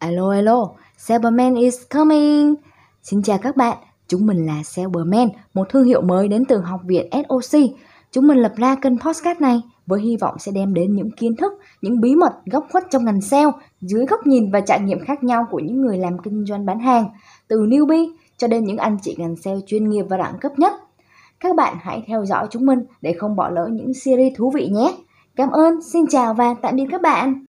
Alo alo, Cyberman is coming. Xin chào các bạn, chúng mình là Cyberman, một thương hiệu mới đến từ học viện SOC. Chúng mình lập ra kênh podcast này với hy vọng sẽ đem đến những kiến thức, những bí mật góc khuất trong ngành sale dưới góc nhìn và trải nghiệm khác nhau của những người làm kinh doanh bán hàng, từ newbie cho đến những anh chị ngành sale chuyên nghiệp và đẳng cấp nhất. Các bạn hãy theo dõi chúng mình để không bỏ lỡ những series thú vị nhé. Cảm ơn, xin chào và tạm biệt các bạn.